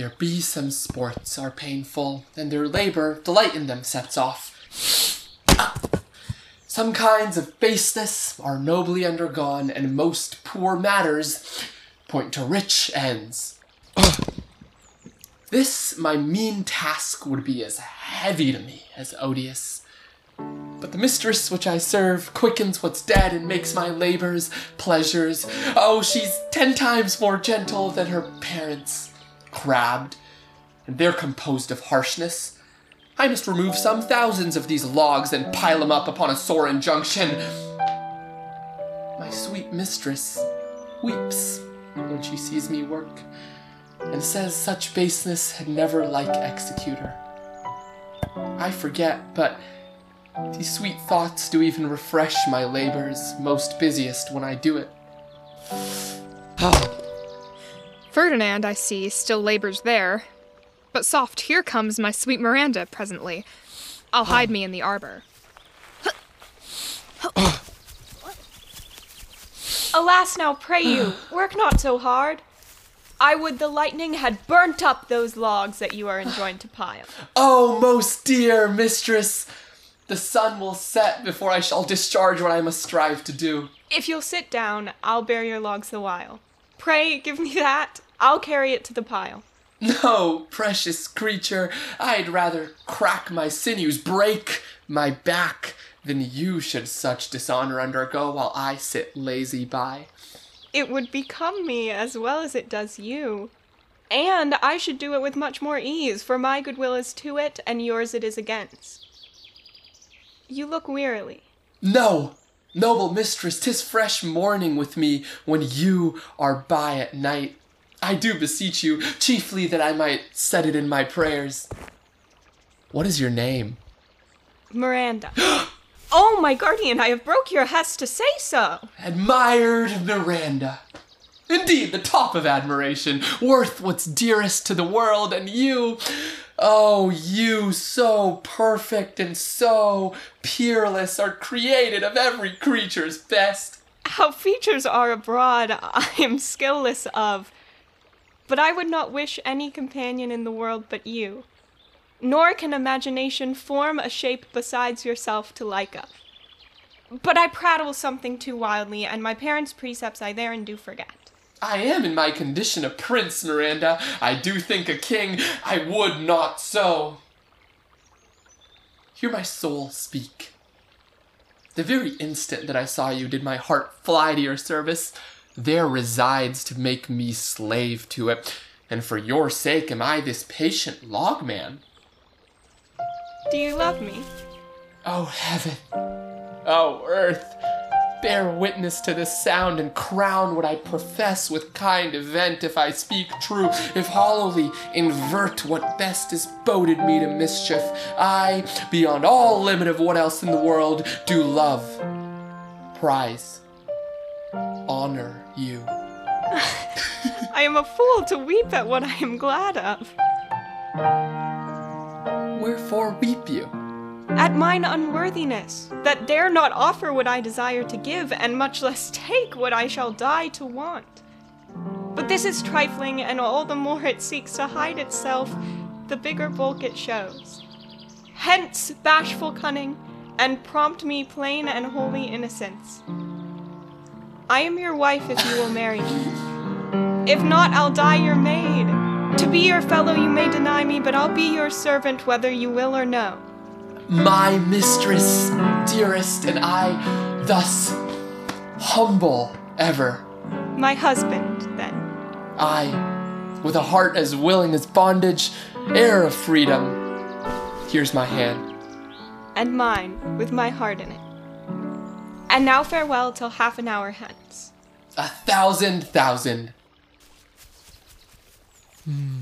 There be some sports are painful, and their labor delight in them sets off. Some kinds of baseness are nobly undergone, and most poor matters point to rich ends. This my mean task would be as heavy to me as odious. But the mistress which I serve quickens what's dead and makes my labors pleasures. Oh, she's ten times more gentle than her parents, crabbed, and they're composed of harshness. I must remove some thousands of these logs and pile them up upon a sore injunction. My sweet mistress weeps when she sees me work, and says such baseness had never like executor. I forget, but these sweet thoughts do even refresh my labors, most busiest when I do it. Ah. Ferdinand, I see, still labors there. But soft, here comes my sweet Miranda presently. I'll ah. hide me in the arbor. Alas, now pray you, work not so hard. I would the lightning had burnt up those logs that you are enjoined to pile. Oh, most dear mistress, the sun will set before I shall discharge what I must strive to do. If you'll sit down, I'll bear your logs the while. Pray, give me that. I'll carry it to the pile. No, precious creature, I'd rather crack my sinews, break my back, than you should such dishonor undergo while I sit lazy by. It would become me as well as it does you. And I should do it with much more ease, for my goodwill is to it, and yours it is against. You look wearily. No, noble mistress, 'tis fresh morning with me when you are by at night. I do beseech you, chiefly that I might set it in my prayers. What is your name? Miranda. oh, my guardian, I have broke your hest to say so. Admired Miranda. Indeed, the top of admiration, worth what's dearest to the world, and you, oh, you, so perfect and so peerless, are created of every creature's best. How features are abroad, I am skillless of. But I would not wish any companion in the world but you. Nor can imagination form a shape besides yourself to like of. But I prattle something too wildly, and my parents' precepts I therein do forget. I am in my condition a prince, Miranda. I do think a king. I would not so. Hear my soul speak. The very instant that I saw you did my heart fly to your service. There resides to make me slave to it, and for your sake am I this patient logman. Do you love me? Oh, heaven. Oh, earth. Bear witness to this sound and crown what I profess with kind event if I speak true, if hollowly invert what best is boded me to mischief. I, beyond all limit of what else in the world, do love, prize, honor you. I am a fool to weep at what I am glad of. Wherefore weep you? At mine unworthiness, that dare not offer what I desire to give, and much less take what I shall die to want. But this is trifling, and all the more it seeks to hide itself, the bigger bulk it shows. Hence, bashful cunning, and prompt me plain and holy innocence. I am your wife if you will marry me. If not, I'll die your maid. To be your fellow you may deny me, but I'll be your servant whether you will or no. My mistress, dearest, and I thus humble ever. My husband, then. I, with a heart as willing as bondage, heir of freedom. Here's my hand. And mine, with my heart in it. And now farewell till half an hour hence. A thousand thousand. Hmm.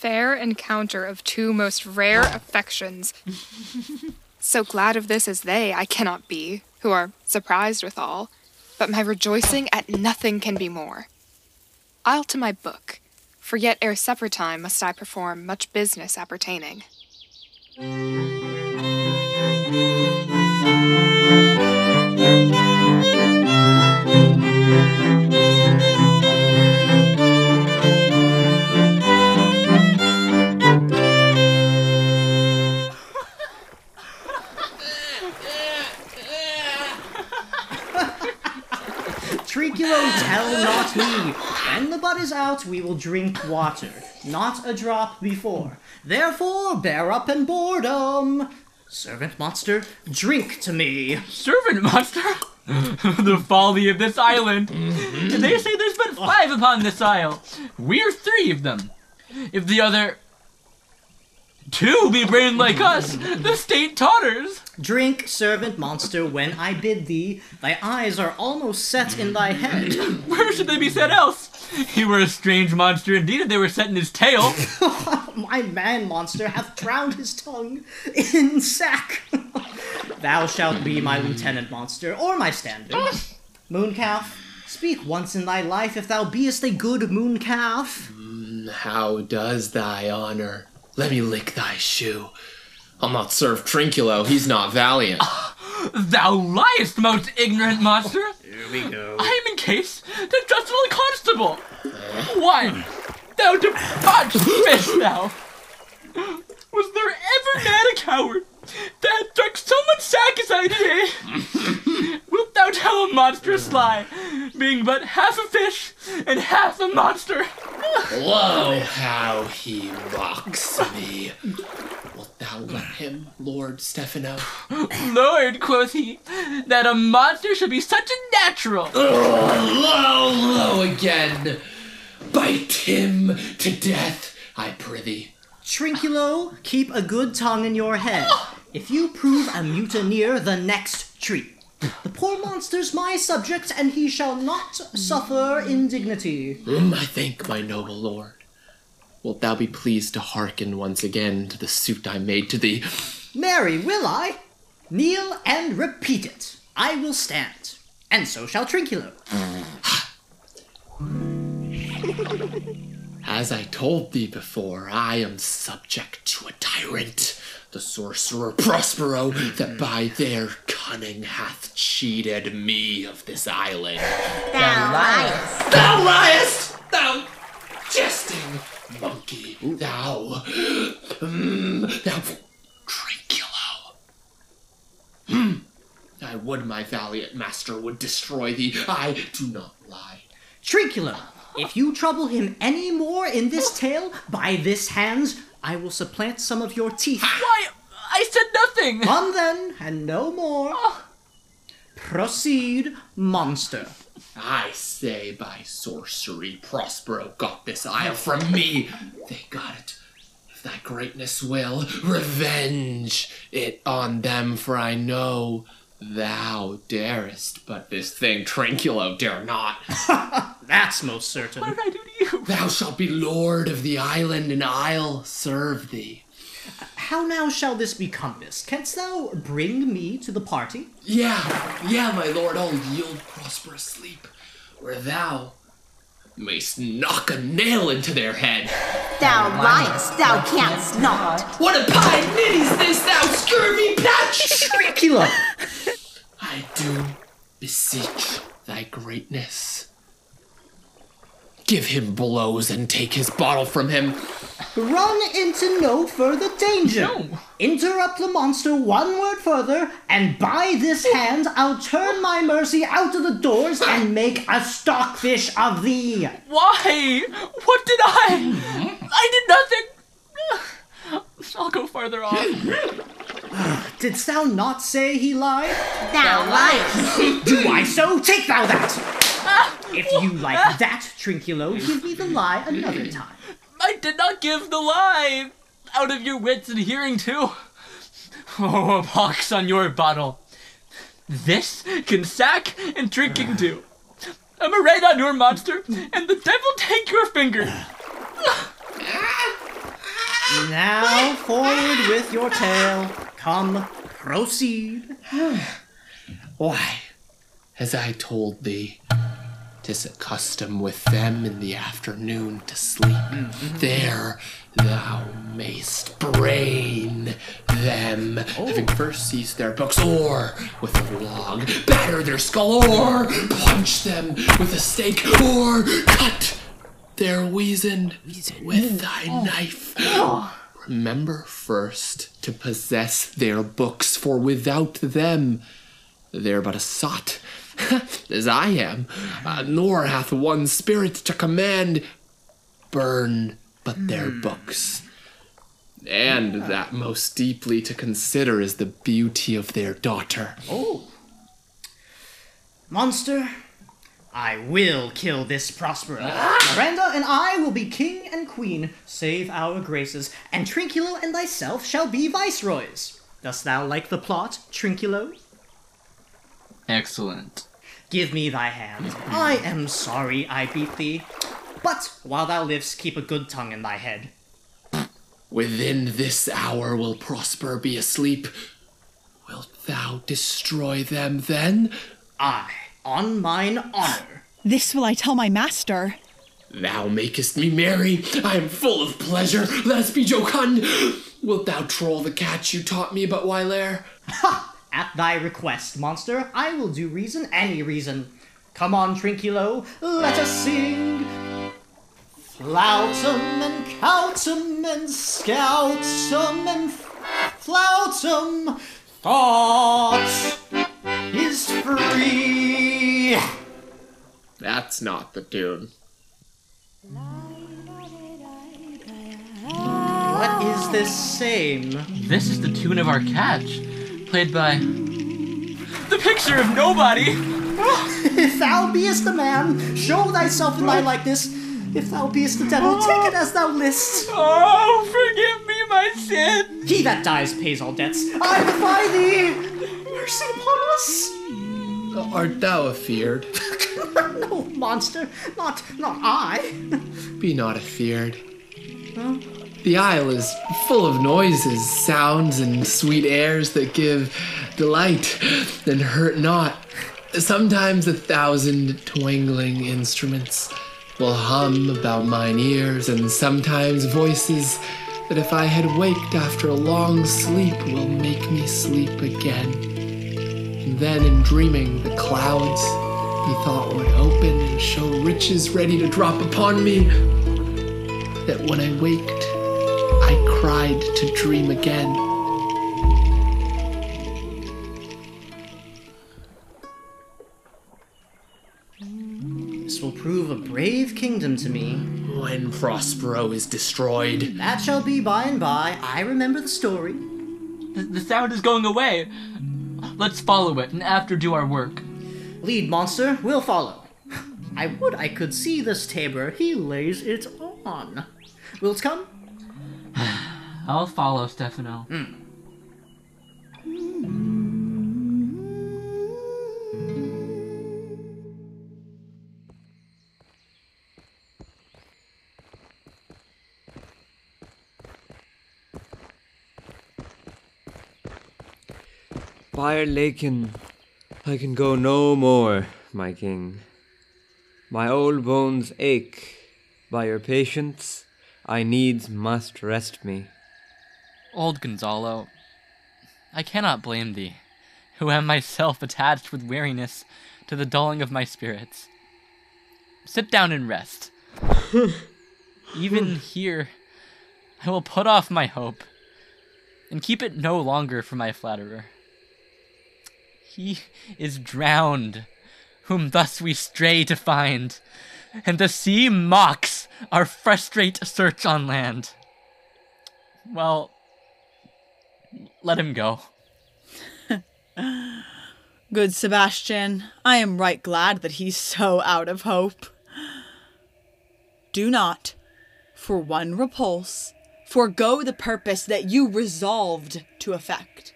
Fair encounter of two most rare affections. so glad of this as they I cannot be, who are surprised withal, but my rejoicing at nothing can be more. I'll to my book, for yet ere supper time must I perform much business appertaining. Tell not me. When the bud is out, we will drink water, not a drop before. Therefore, bear up in boredom. Servant monster, drink to me. Servant monster? the folly of this island. Mm-hmm. They say there's but five upon this isle. We're three of them. If the other two be brain like us, the state totters. Drink, servant monster, when I bid thee. Thy eyes are almost set in thy head. Where should they be set else? He were a strange monster indeed if they were set in his tail. My man monster hath drowned his tongue in sack. Thou shalt be my lieutenant monster, or my standard. Mooncalf, speak once in thy life if thou beest a good mooncalf. Mm, how does thy honor? Let me lick thy shoe. I'll not serve Trinculo, he's not valiant. Ah, thou liest, most ignorant monster. Here we go. I am in case to Justin the Constable. Why, thou debauched fish, thou! Was there ever man a coward that had drunk so much sack as I did? Wilt thou tell a monstrous lie, being but half a fish and half a monster? Lo, how he mocks me. Wilt thou let him, Lord Stefano? Lord, quoth he, that a monster should be such a natural. Lo, lo again! Bite him to death, I prithee. Trinculo, keep a good tongue in your head. Ah! If you prove a mutineer, the next tree. The poor monster's my subject, and he shall not suffer indignity. Mm, I thank my noble lord. Wilt thou be pleased to hearken once again to the suit I made to thee? Mary, will I? Kneel and repeat it. I will stand, and so shall Trinculo. As I told thee before, I am subject to a tyrant, the sorcerer Prospero, that by their cunning hath cheated me of this island. Thou liest. Thou liest! Thou jesting monkey! Thou, mm, thou Trinculo! Hmm. I would my valiant master would destroy thee. I do not lie. Trinculo, if you trouble him any more in this tale, by this hands, I will supplant some of your teeth. Why, I said nothing. Come then, and no more. Oh. Proceed, monster. I say by sorcery Prospero got this isle from me. They got it. If thy greatness will, revenge it on them, for I know thou darest, but this thing Trinculo dare not. That's most certain. What did I do to you? Thou shalt be lord of the island, and I'll serve thee. How now shall this be compassed? Canst thou bring me to the party? Yeah, yeah, my lord, I'll yield prosperous sleep, where thou mayst knock a nail into their head. Thou liest. Thou canst not. What a pie ninny's this, thou scurvy patch! Trinculo! I do beseech thy greatness. Give him blows and take his bottle from him. Run into no further danger. No. Interrupt the monster one word further, and by this hand I'll turn my mercy out of the doors and make a stockfish of thee. Why? What did I? Hmm? I did nothing. I'll go farther off. Didst thou not say he lied? Thou liest. Do I so? Take thou that! If you like that, Trinculo, give me the lie another time. I did not give the lie. Out of your wits and hearing too. Oh, a pox on your bottle. This can sack and drinking do. I'm a raid on your monster, and the devil take your finger. Now forward with your tale. Come, proceed. Why, as I told thee, 'tis a custom with them in the afternoon to sleep. Mm-hmm. There thou mayst brain them, oh. having first seized their books, or with a log batter their skull, or punch them with a stake, or cut their weazen with thy oh. knife. Oh. Remember first to possess their books, for without them they're but a sot, as I am, uh, nor hath one spirit to command burn but their books. And that most deeply to consider is the beauty of their daughter. Oh. Monster, I will kill this Prospero. Ah! Miranda and I will be king and queen, save our graces, and Trinculo and thyself shall be viceroys. Dost thou like the plot, Trinculo? Excellent. Give me thy hand. I am sorry I beat thee. But while thou livest, keep a good tongue in thy head. Within this hour will Prosper be asleep. Wilt thou destroy them then? I, on mine honor. This will I tell my master. Thou makest me merry. I am full of pleasure. Let's be jocund. Wilt thou troll the catch you taught me but while Ha! At thy request, monster, I will do reason any reason. Come on, Trinculo, let us sing. Floutum and coutum and scoutum and floutum. Thought is free. That's not the tune. What is this same? This is the tune of our catch, played by the picture of nobody. If thou beest a man, show thyself in thy likeness. If thou beest the devil, take it as thou list. Oh, forgive me my sin. He that dies pays all debts. I defy thee! Mercy upon us! Uh, art thou afeard? no, monster, not not I. Be not afeard. The isle is full of noises, sounds, and sweet airs that give delight and hurt not. Sometimes a thousand twangling instruments will hum about mine ears, and sometimes voices that if I had waked after a long sleep will make me sleep again. And then in dreaming, the clouds he thought would open and show riches ready to drop upon me. That when I waked, I cried to dream again. This will prove a brave kingdom to me. When Prospero is destroyed, That shall be by and by. I remember the story. The, the sound is going away. Let's follow it and after do our work. Lead, monster, we'll follow. I would I could see this tabor he lays it on. Wilt come? I'll follow, Stefano. Hmm. By'r lakin, I can go no more, my king. My old bones ache. By your patience, I needs must rest me. Old Gonzalo, I cannot blame thee, who am myself attached with weariness to the dulling of my spirits. Sit down and rest. Even here, I will put off my hope and keep it no longer for my flatterer. He is drowned, whom thus we stray to find, and the sea mocks our frustrate search on land. Well, let him go. Good Sebastian, I am right glad that he's so out of hope. Do not, for one repulse, forego the purpose that you resolved to effect.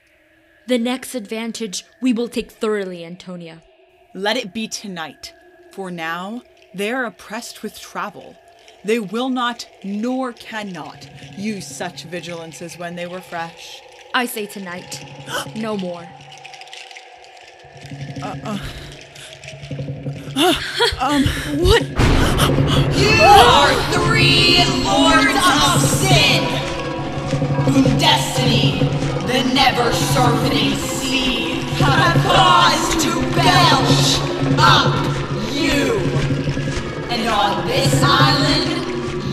The next advantage we will take thoroughly, Antonia. Let it be tonight, for now they are oppressed with travel. They will not, nor cannot, use such vigilances when they were fresh. I say tonight, no more. Uh, uh. Um what You are three lords of sin, whom destiny, the never sharpening sea, have caused to belch up you. And on this island,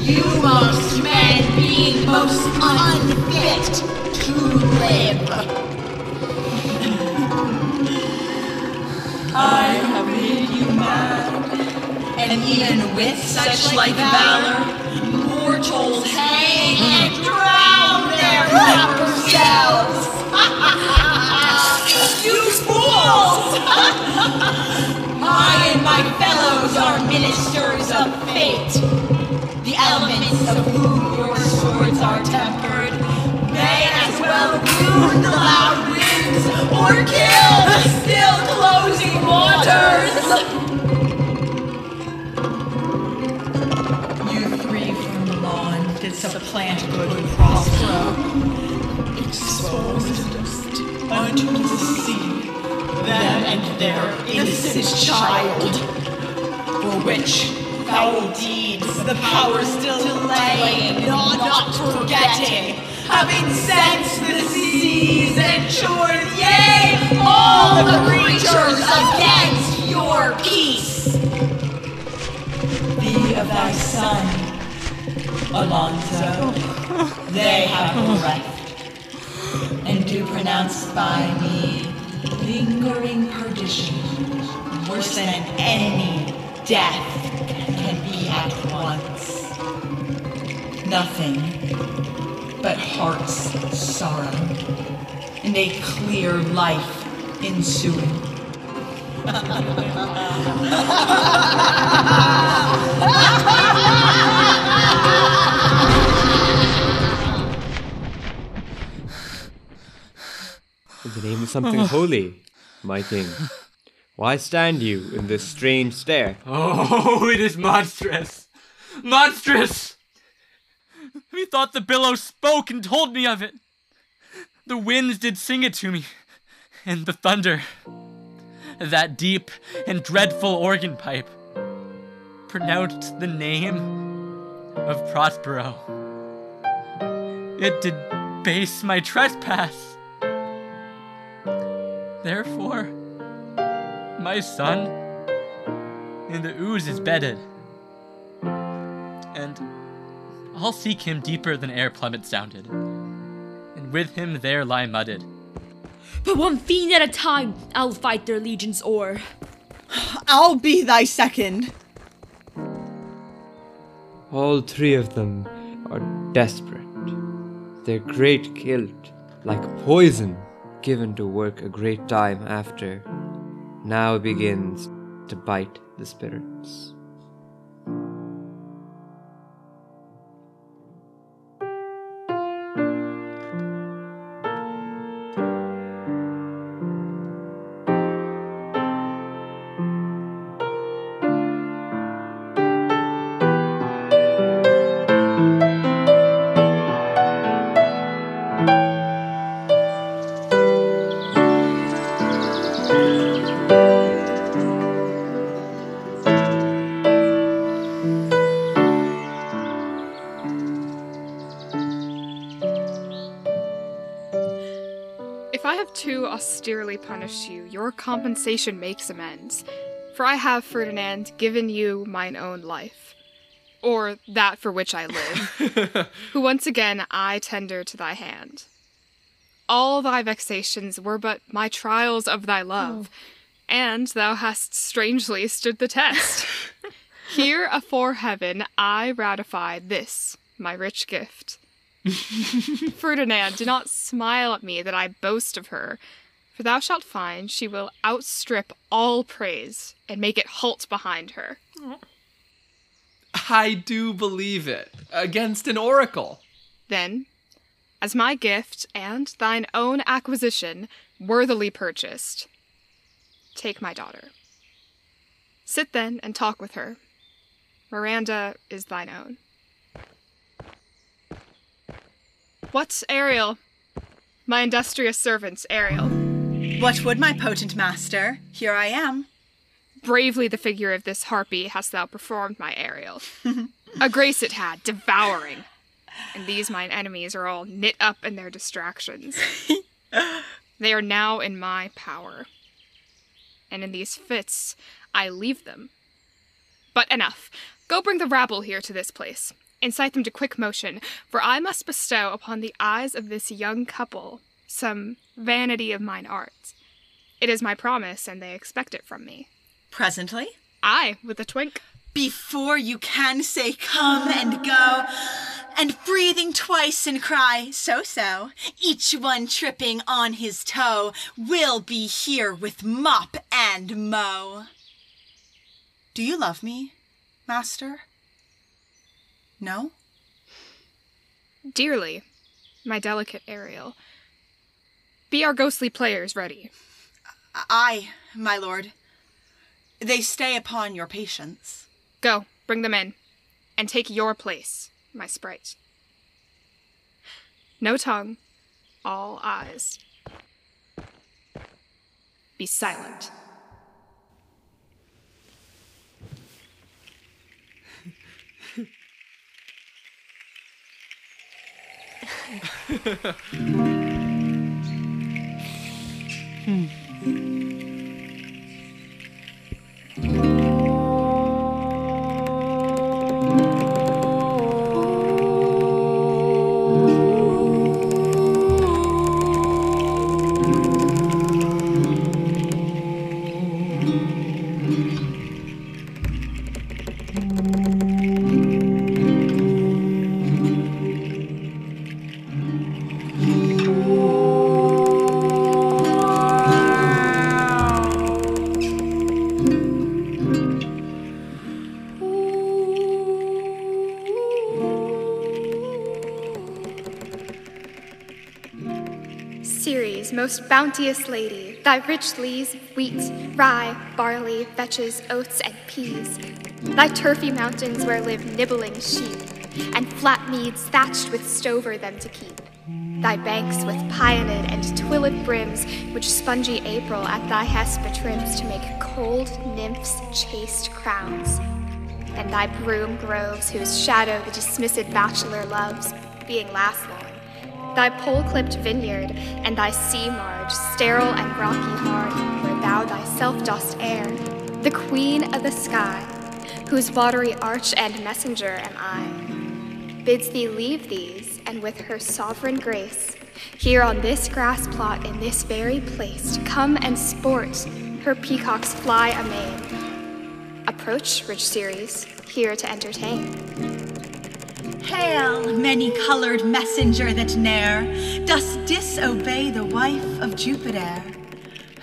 you most men being most unfit to live. I have made you mad, And even with such like valor, mortals hang and drown their proper selves. Fellows are ministers of fate. The elements of whom your swords are tempered may as well wound the loud winds or kill the still closing waters. You three from Milan did supplant good Prospero. Exposed unto the sea them and their innocent child. For which foul deeds the power still delaying, not, not forgetting, having sensed the seas and shores, yea, all the creatures against your peace. Be of thy son, Alonso. They have left, and do pronounce by me lingering perdition, worse than any death can be at once. Nothing but heart's sorrow, and a clear life ensuing. In the name of something holy, my king, why stand you in this strange stare? Oh, it is monstrous! Monstrous! Methought the billows spoke and told me of it. The winds did sing it to me, and the thunder, that deep and dreadful organ pipe, pronounced the name of Prospero. It did base my trespass. Therefore, my son in the ooze is bedded. And I'll seek him deeper than e'er plummet sounded. And with him there lie mudded. But one fiend at a time, I'll fight their legions o'er. I'll be thy second. All three of them are desperate. Their great guilt, like poison given to work a great time after, now begins to bite the spirits. Punished you, your compensation makes amends. For I have, Ferdinand, given you mine own life, or that for which I live, who once again I tender to thy hand. All thy vexations were but my trials of thy love, oh. and thou hast strangely stood the test. Here afore heaven I ratify this, my rich gift. Ferdinand, do not smile at me that I boast of her, for thou shalt find she will outstrip all praise and make it halt behind her. I do believe it. Against an oracle. Then, as my gift and thine own acquisition, worthily purchased, take my daughter. Sit then and talk with her. Miranda is thine own. What's Ariel? My industrious servant, Ariel. What would my potent master? Here I am. Bravely the figure of this harpy hast thou performed, my Ariel. A grace it had, devouring. And these mine enemies are all knit up in their distractions. they are now in my power. And in these fits, I leave them. But enough. Go bring the rabble here to this place. Incite them to quick motion, for I must bestow upon the eyes of this young couple some vanity of mine art. It is my promise, and they expect it from me. Presently? Aye, with a twink. before you can say come and go, and breathing twice and cry so so, each one tripping on his toe, will be here with mop and mow. Do you love me, master? No? Dearly, my delicate Ariel. Be our ghostly players ready. Aye, my lord. They stay upon your patience. Go, bring them in, and take your place, my sprite. No tongue, all eyes. Be silent. Ceres, most bounteous lady, thy rich leas, wheat, rye, barley, vetches, oats, and peas, thy turfy mountains where live nibbling sheep, and flat meads thatched with stover them to keep, thy banks with pionid and twilled brims, which spongy April at thy hest betrims to make cold nymphs chaste crowns, and thy broom groves whose shadow the dismissed bachelor loves, being last long thy pole-clipped vineyard, and thy sea marge, sterile and rocky hard, where thou thyself dost err, the queen of the sky, whose watery arch and messenger am I, bids thee leave these, and with her sovereign grace, here on this grass plot in this very place, come and sport, her peacocks fly amain. Approach, rich Ceres, here to entertain. Hail, many colored messenger that ne'er dost disobey the wife of Jupiter,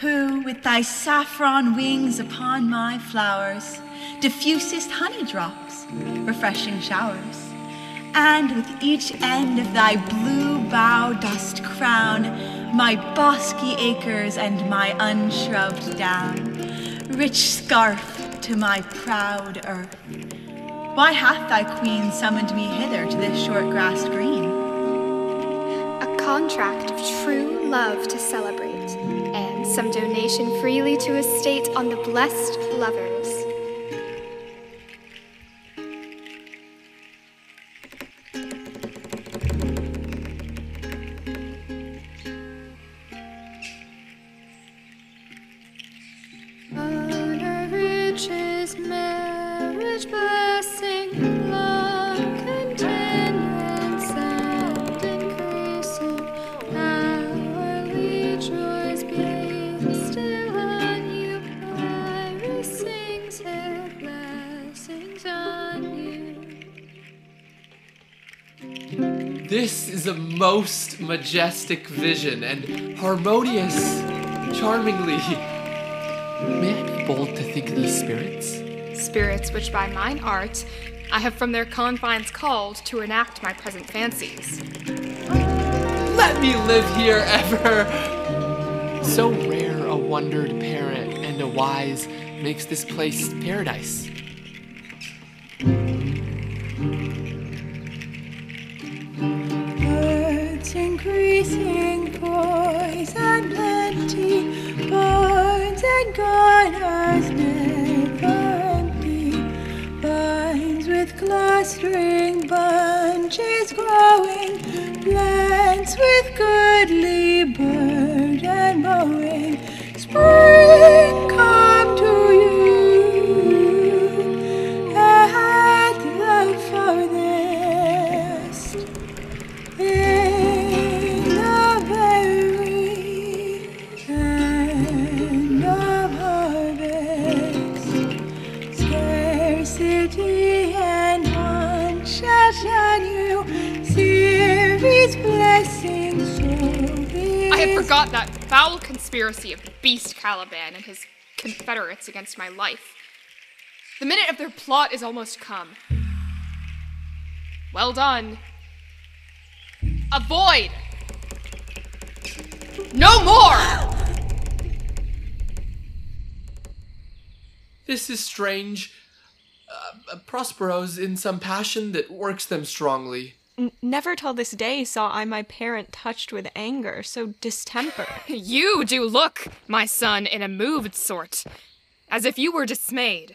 who with thy saffron wings upon my flowers diffusest honey drops, refreshing showers, and with each end of thy blue bough dost crown my bosky acres and my unshrubbed down, rich scarf to my proud earth. Why hath thy queen summoned me hither to this short grassed green? A contract of true love to celebrate, and some donation freely to estate on the blessed lovers. Most majestic vision and harmonious, charmingly. May I be bold to think these spirits? Spirits which by mine art I have from their confines called to enact my present fancies. Let me live here ever! So rare a wondered parent and a wise makes this place paradise. Increasing poise and plenty, barns and garners never empty, vines with clustering bunches growing, plants with goodly bird foul conspiracy of beast Caliban and his confederates against my life. The minute of their plot is almost come. Well done. Avoid! No more! This is strange. Uh, uh, Prospero's in some passion that works them strongly. Never till this day saw I my parent touched with anger, so distemper. You do look, my son, in a moved sort, as if you were dismayed.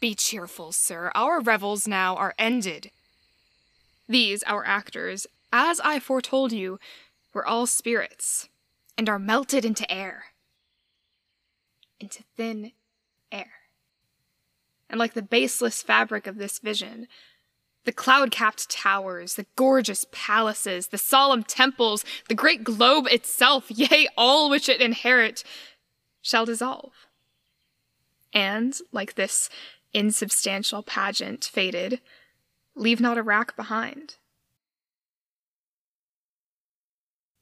Be cheerful, sir. Our revels now are ended. These, our actors, as I foretold you, were all spirits, and are melted into air. Into thin air. And like the baseless fabric of this vision, the cloud capped towers, the gorgeous palaces, the solemn temples, the great globe itself, yea, all which it inherit, shall dissolve. And, like this insubstantial pageant faded, leave not a rack behind.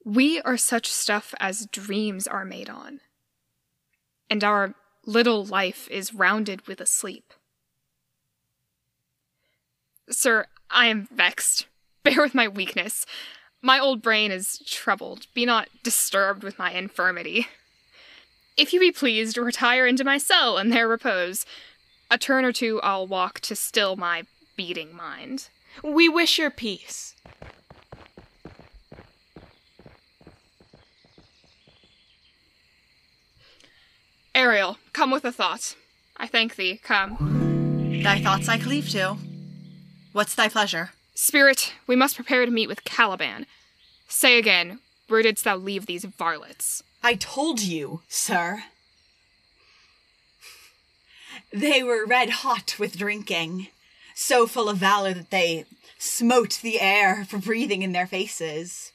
We are such stuff as dreams are made on, and our little life is rounded with a sleep. Sir, I am vexed. Bear with my weakness. My old brain is troubled. Be not disturbed with my infirmity. If you be pleased, retire into my cell and there repose. A turn or two I'll walk to still my beating mind. We wish your peace. Ariel, come with a thought. I thank thee. Come. Thy thoughts I cleave to. What's thy pleasure? Spirit, we must prepare to meet with Caliban. Say again, where didst thou leave these varlets? I told you, sir. They were red hot with drinking, so full of valor that they smote the air for breathing in their faces.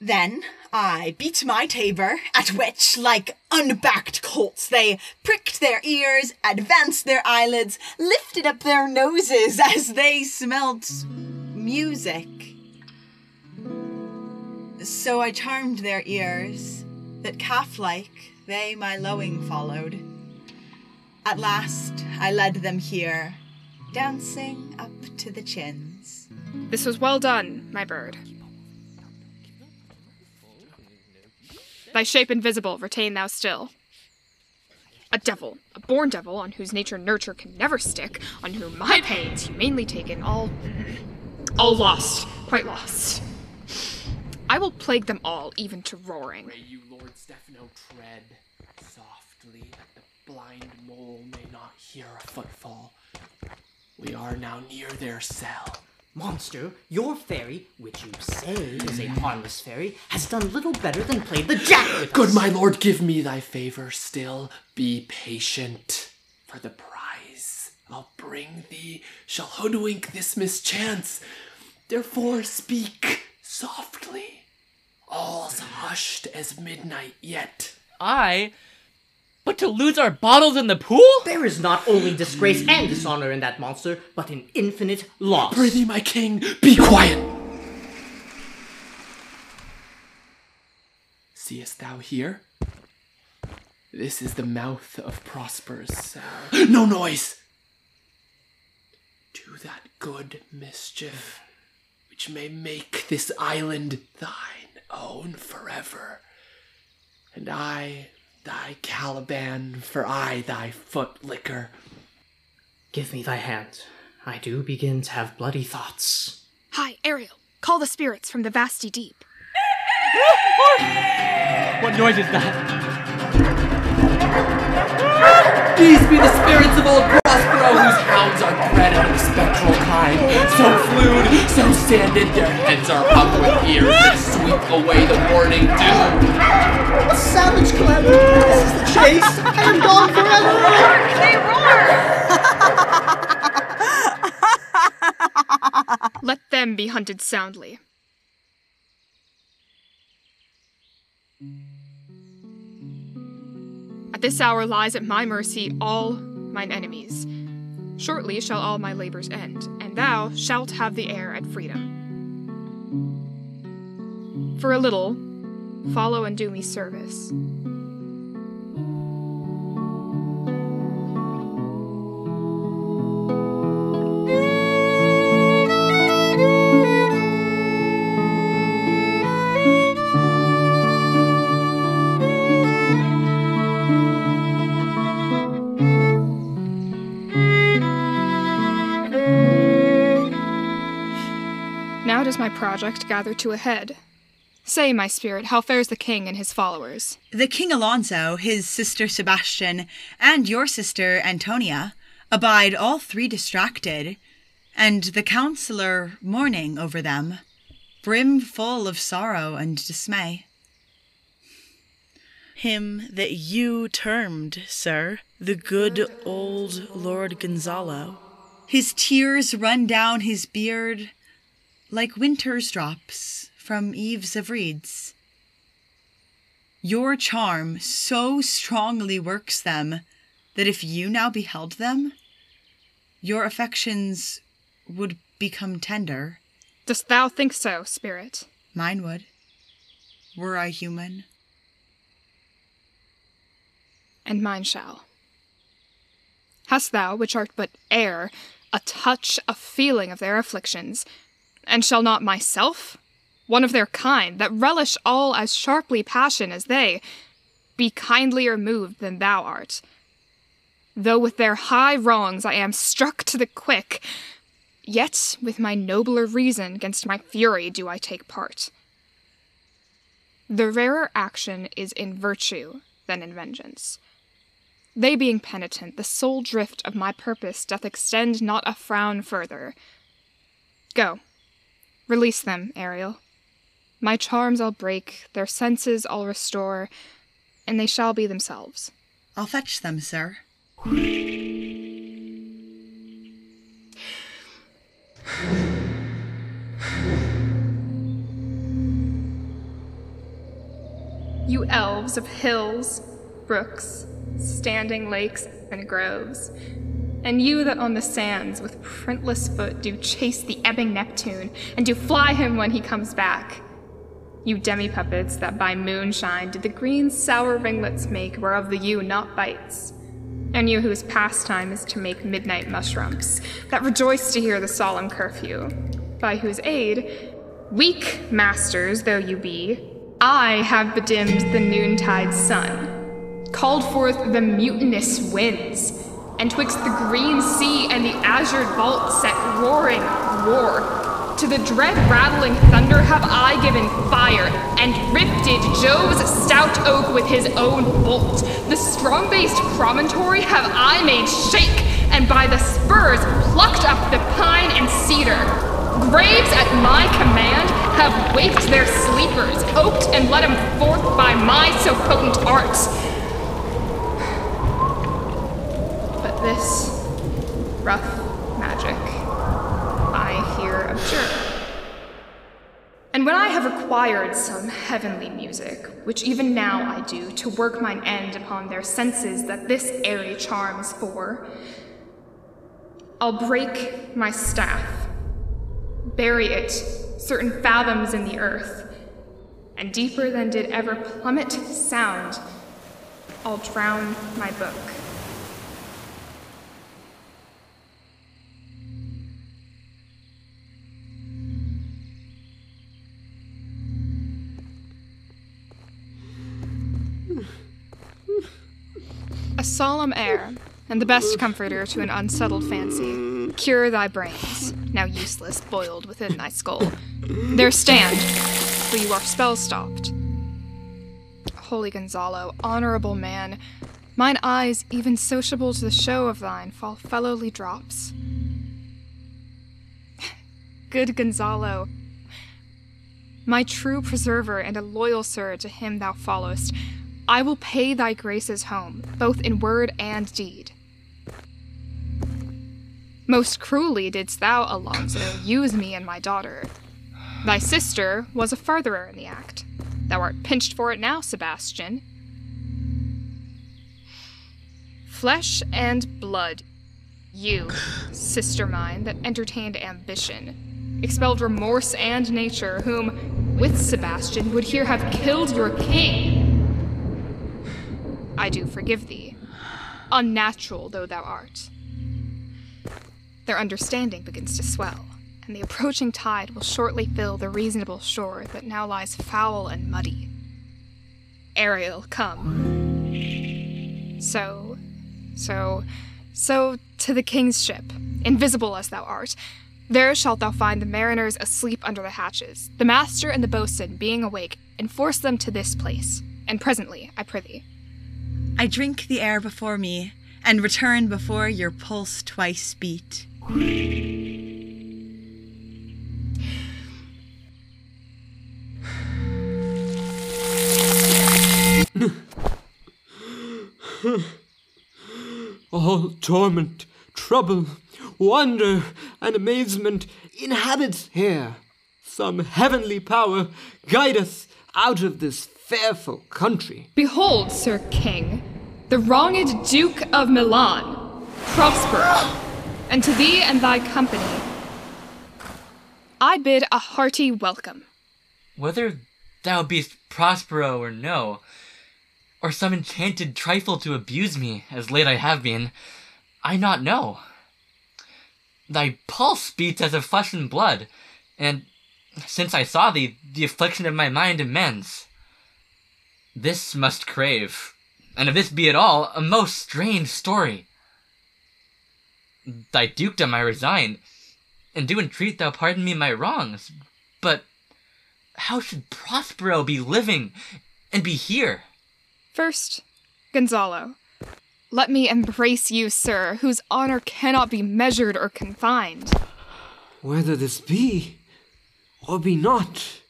Then I beat my tabor, at which, like unbacked colts, they pricked their ears, advanced their eyelids, lifted up their noses as they smelt music. So I charmed their ears, that calf like they my lowing followed. At last I led them here, dancing up to the chins. This was well done, my bird. Thy shape invisible, retain thou still. A devil, a born devil, on whose nature nurture can never stick, on whom my pains humanely taken, all. all lost, quite lost. I will plague them all, even to roaring. Pray you, Lord Stefano, tread softly that the blind mole may not hear a footfall. We are now near their cell. Monster, your fairy, which you say is a harmless fairy, has done little better than play the jack with Good us. my lord, give me thy favor still. Be patient. For the prize I'll bring thee shall hoodwink this mischance. Therefore speak softly. All's hushed as midnight yet. I? But to lose our bottles in the pool? There is not only disgrace and dishonor in that monster, but an infinite loss. Prithee, my king, be quiet. Seest thou here? This is the mouth of Prosper's cell. No noise! Do that good mischief which may make this island thine own forever. And I, thy Caliban, for I, thy foot liquor. Give me thy hand. I do begin to have bloody thoughts. Hi, Ariel. Call the spirits from the vasty deep. What noise is that? These be the spirits of old Prospero, whose hounds are bred of the spectral kind. So flued, so sanded, their heads are hung with ears that sweep away the morning dew. Savage calamity! This is the chase! I am gone forever! They roar! Let them be hunted soundly. At this hour lies at my mercy all mine enemies. Shortly shall all my labors end, and thou shalt have the air at freedom. For a little, follow and do me service. Project gather to a head. Say, my spirit, how fares the king and his followers? The King Alonso, his sister Sebastian, and your sister Antonia abide all three distracted, and the counselor mourning over them, brim full of sorrow and dismay. Him that you termed, sir, the good old Lord Gonzalo. His tears run down his beard like winter's drops from eaves of reeds. Your charm so strongly works them that if you now beheld them, your affections would become tender. Dost thou think so, spirit? Mine would, were I human. and mine shall. Hast thou, which art but air, a touch, a feeling of their afflictions, and shall not myself, one of their kind, that relish all as sharply passion as they, be kindlier moved than thou art? Though with their high wrongs I am struck to the quick, yet with my nobler reason gainst my fury do I take part. The rarer action is in virtue than in vengeance. They being penitent, the sole drift of my purpose doth extend not a frown further. Go, release them, Ariel. My charms I'll break, their senses I'll restore, and they shall be themselves. I'll fetch them, sir. You elves of hills, brooks, standing lakes, and groves, and you that on the sands with printless foot do chase the ebbing Neptune, and do fly him when he comes back. You demi puppets that by moonshine did the green sour ringlets make, whereof the ewe not bites. And you whose pastime is to make midnight mushrooms, that rejoice to hear the solemn curfew, by whose aid, weak masters though you be, I have bedimmed the noontide sun, called forth the mutinous winds, and twixt the green sea and the azured vault set roaring war. To the dread rattling thunder have I given fire, and rifted Jove's stout oak with his own bolt. The strong based promontory have I made shake, and by the spurs plucked up the pine and cedar. Graves at my command have waked their sleepers, oaked and let 'em forth by my so potent arts. But this rough magic I here abjure. And when I have acquired some heavenly music, which even now I do to work mine end upon their senses that this airy charm is for, I'll break my staff, bury it certain fathoms in the earth, and deeper than did ever plummet sound, I'll drown my book. Solemn air, and the best comforter to an unsettled fancy. Cure thy brains, now useless, boiled within thy skull. There stand, for you are spell stopped. Holy Gonzalo, honorable man, mine eyes, even sociable to the show of thine, fall fellowly drops. Good Gonzalo, my true preserver and a loyal sir to him thou followest, I will pay thy graces home, both in word and deed. Most cruelly didst thou, Alonso, use me and my daughter. Thy sister was a furtherer in the act. Thou art pinched for it now, Sebastian. Flesh and blood. You, sister mine, that entertained ambition, expelled remorse and nature, whom, with Sebastian, would here have killed your king. I do forgive thee, unnatural though thou art. Their understanding begins to swell, and the approaching tide will shortly fill the reasonable shore that now lies foul and muddy. Ariel, come. So, so, so to the king's ship, invisible as thou art. There shalt thou find the mariners asleep under the hatches, the master and the boatswain being awake, and force them to this place. And presently, I prithee. I drink the air before me, and return before your pulse twice beat. All torment, trouble, wonder, and amazement inhabits here. Some heavenly power guide us out of this fearful country. Behold, Sir King, the wronged Duke of Milan, Prospero, and to thee and thy company, I bid a hearty welcome. Whether thou beest Prospero or no, or some enchanted trifle to abuse me, as late I have been, I not know. Thy pulse beats as of flesh and blood, and since I saw thee, the affliction of my mind amends. This must crave, and if this be at all, a most strange story. Thy dukedom I resign, and do entreat thou pardon me my wrongs, but how should Prospero be living and be here? First, Gonzalo, let me embrace you, sir, whose honor cannot be measured or confined. Whether this be or be not,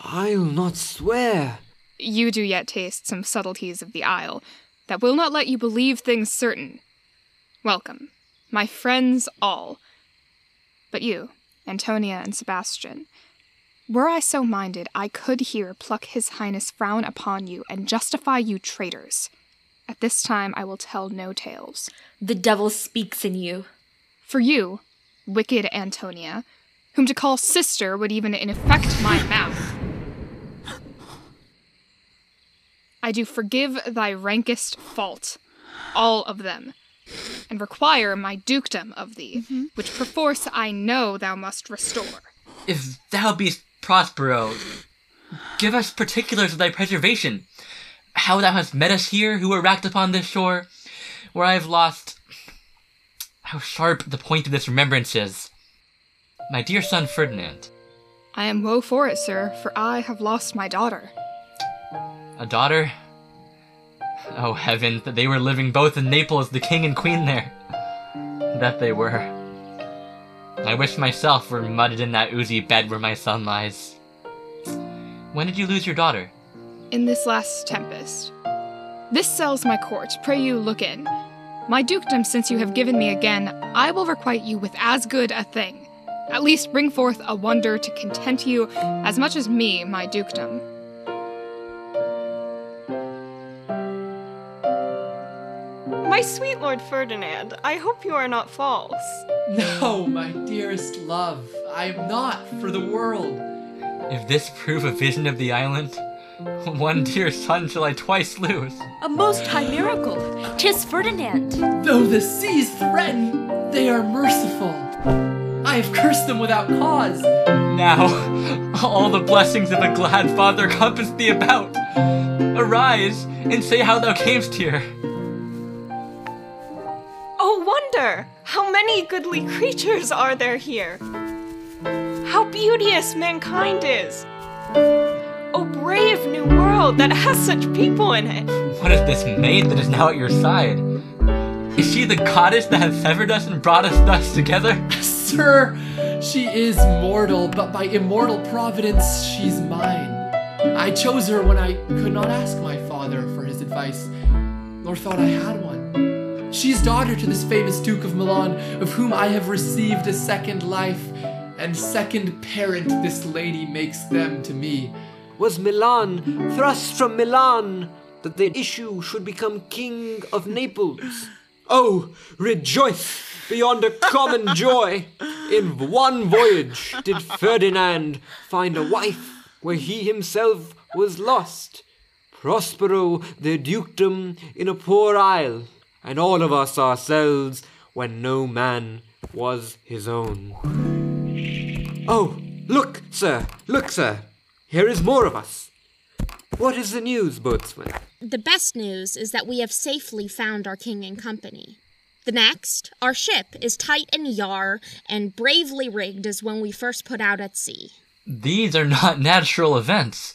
I'll not swear. You do yet taste some subtleties of the Isle that will not let you believe things certain. Welcome, my friends all. But you, Antonia and Sebastian, were I so minded, I could here pluck His Highness frown upon you and justify you traitors. At this time, I will tell no tales. The devil speaks in you. For you, wicked Antonia, whom to call sister would even infect my mouth. I do forgive thy rankest fault, all of them, and require my dukedom of thee, mm-hmm. which perforce I know thou must restore. If thou beest Prospero, give us particulars of thy preservation. How thou hast met us here, who were racked upon this shore, where I have lost. How sharp the point of this remembrance is. My dear son Ferdinand, I am woe for it, sir, for I have lost my daughter. A daughter. Oh heaven, that they were living both in Naples, the king and queen there. That they were. I wish myself were mudded in that oozy bed where my son lies. When did you lose your daughter? In this last tempest. This cell's my court, pray you look in. My dukedom, since you have given me again, I will requite you with as good a thing. At least bring forth a wonder to content you as much as me, my dukedom. My sweet Lord Ferdinand, I hope you are not false. No, my dearest love, I am not for the world. If this prove a vision of the island, one dear son shall I twice lose. A most high miracle. Tis Ferdinand. Though the seas threaten, they are merciful. I have cursed them without cause. Now, all the blessings of a glad father compass thee about. Arise and say how thou camest here. Wonder! How many goodly creatures are there here? How beauteous mankind is! Oh, brave new world that has such people in it! What is this maid that is now at your side? Is she the goddess that has severed us and brought us thus together? Sir, she is mortal, but by immortal providence, she's mine. I chose her when I could not ask my father for his advice, nor thought I had one. She's daughter to this famous Duke of Milan, of whom I have received a second life, and second parent this lady makes them to me. Was Milan thrust from Milan that the issue should become king of Naples? Oh, rejoice beyond a common joy! In one voyage did Ferdinand find a wife where he himself was lost. Prospero their dukedom in a poor isle, and all of us ourselves when no man was his own. Oh, look, sir, look, sir. Here is more of us. What is the news, boatswain? The best news is that we have safely found our king and company. The next, our ship is tight and yar and bravely rigged as when we first put out at sea. These are not natural events.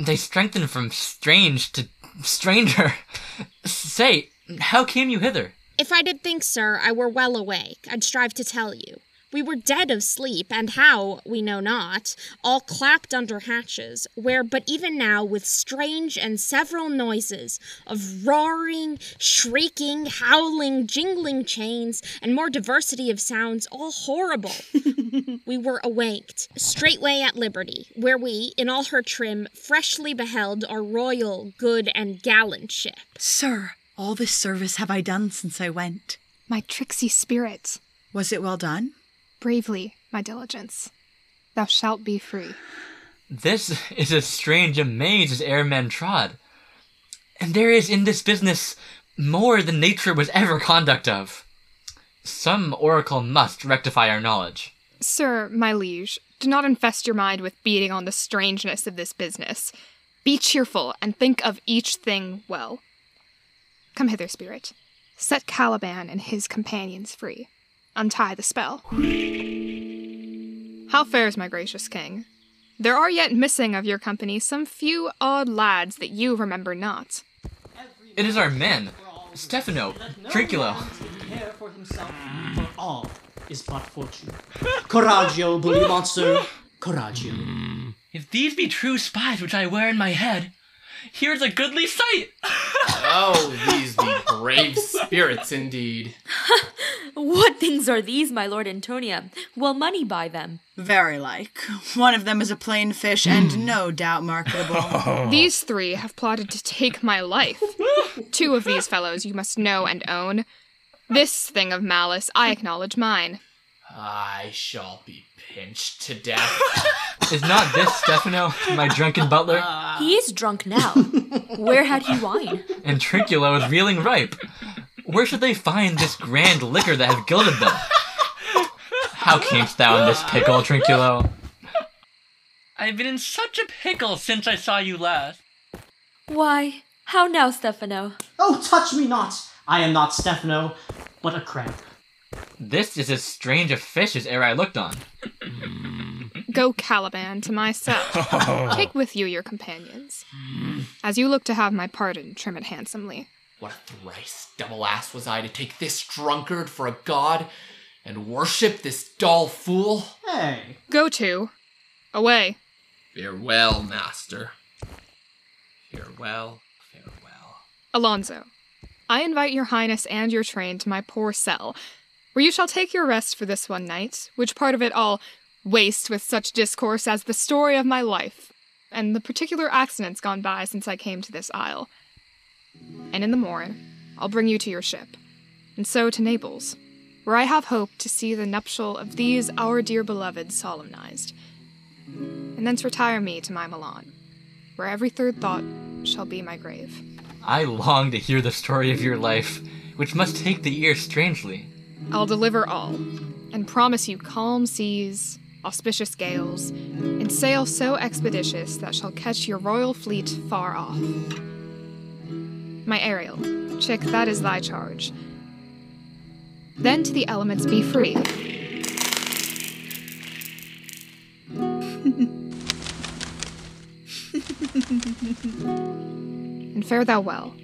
They strengthen from strange to stranger. Say, how came you hither? If I did think, sir, I were well awake, I'd strive to tell you. We were dead of sleep, and how, we know not, all clapped under hatches, where but even now, with strange and several noises of roaring, shrieking, howling, jingling chains, and more diversity of sounds, all horrible, we were awaked, straightway at liberty, where we, in all her trim, freshly beheld our royal, good, and gallant ship. Sir, all this service have I done since I went. My tricksy spirit. Was it well done? Bravely, my diligence. Thou shalt be free. This is as strange a maze as e'er men trod. And there is in this business more than nature was ever conduct of. Some oracle must rectify our knowledge. Sir, my liege, do not infest your mind with beating on the strangeness of this business. Be cheerful and think of each thing well. Come hither, spirit. Set Caliban and his companions free. Untie the spell. How fares my gracious king? There are yet missing of your company some few odd lads that you remember not. It is our men. Stephano, Trinculo. care for himself, for all is but fortune. Coraggio, bully monster. Coraggio. If these be true spies which I wear in my head, here's a goodly sight. Oh, these be brave spirits indeed. What things are these, my lord Antonia? Will money buy them? Very like. One of them is a plain fish and hmm. no doubt marketable. Oh. These three have plotted to take my life. Two of these fellows you must know and own. This thing of malice, I acknowledge mine. I shall be pinched to death. Is not this Stephano, my drunken butler? He is drunk now. Where had he wine? And Trinculo is reeling ripe. Where should they find this grand liquor that has gilded them? How camest thou in this pickle, Trinculo? I've been in such a pickle since I saw you last. Why, how now, Stephano? Oh, touch me not! I am not Stephano, but a crab. This is as strange a fish as e'er I looked on. Go, Caliban, to my cell. Take with you your companions. As you look to have my pardon, trim it handsomely. What a thrice double ass was I to take this drunkard for a god and worship this dull fool? Hey. Go to. Away. Farewell, master. Farewell, farewell. Alonso, I invite your highness and your train to my poor cell, where you shall take your rest for this one night, which part of it I'll waste with such discourse as the story of my life, and the particular accidents gone by since I came to this isle. And in the morn, I'll bring you to your ship, and so to Naples, where I have hope to see the nuptial of these our dear beloved solemnized, and thence retire me to my Milan, where every third thought shall be my grave. I long to hear the story of your life, which must take the ear strangely. I'll deliver all, and promise you calm seas, auspicious gales, and sail so expeditious that shall catch your royal fleet far off. My Ariel, chick, that is thy charge. Then to the elements be free. and fare thou well.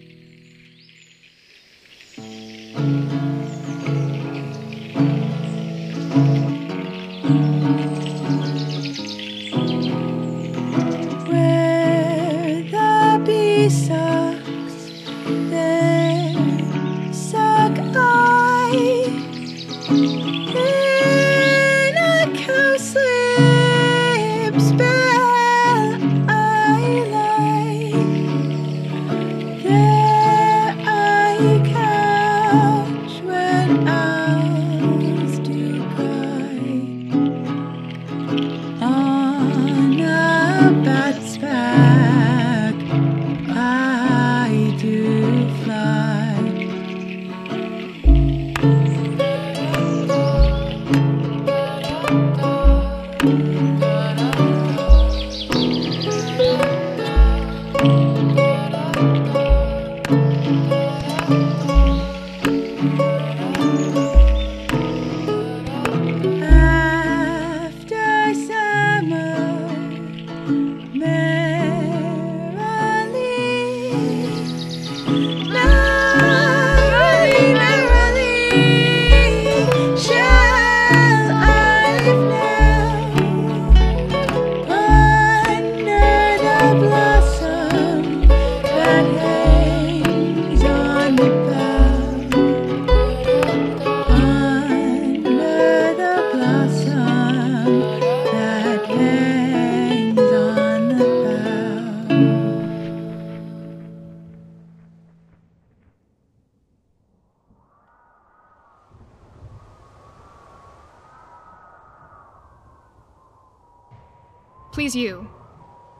You,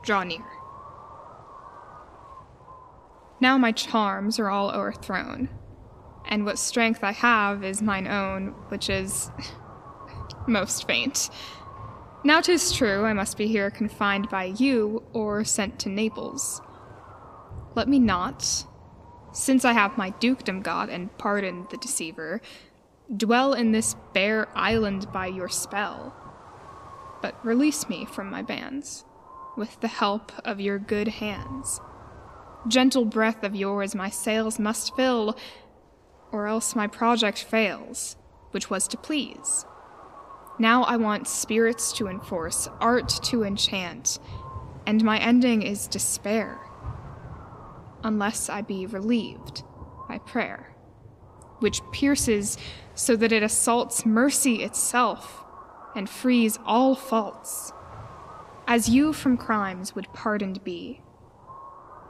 draw near. Now my charms are all o'erthrown, and what strength I have is mine own, which is most faint. Now 'tis true I must be here confined by you or sent to Naples. Let me not, since I have my dukedom got and pardoned the deceiver, dwell in this bare island by your spell, but release me from my bands with the help of your good hands. Gentle breath of yours my sails must fill, or else my project fails, which was to please. Now I want spirits to enforce, art to enchant, and my ending is despair, unless I be relieved by prayer, which pierces so that it assaults mercy itself and frees all faults. As you from crimes would pardoned be,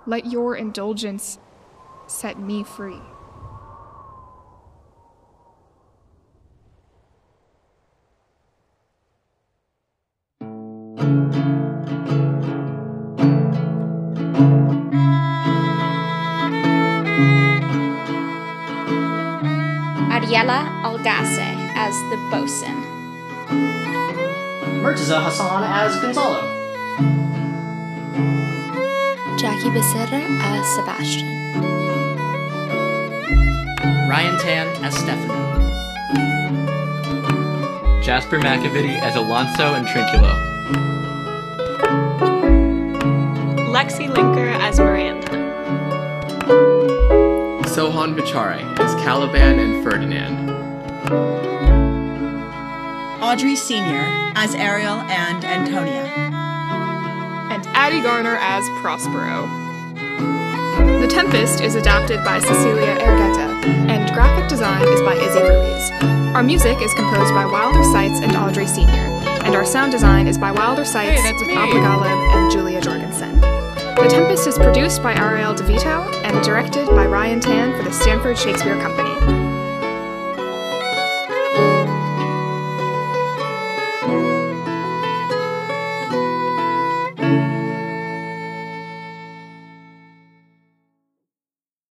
let your indulgence set me free. Ariela Algace as the bosun. Murtaza Hassan as Gonzalo. Jackie Becerra as Sebastian. Ryan Tan as Stephano. Jasper McAvity as Alonso and Trinculo. Lexi Linker as Miranda. Sohan Bichare as Caliban and Ferdinand. Audrey Sr. as Ariel and Antonia. and Addie Garner as Prospero. The Tempest is adapted by Cecilia Ergetta, and graphic design is by Izzy Ruiz. Our music is composed by Wilder Sights and Audrey Sr., and our sound design is by Wilder Sights that's with me. Abba Galib and Julia Jorgensen. The Tempest is produced by Ariel DeVito and directed by Ryan Tan for the Stanford Shakespeare Company.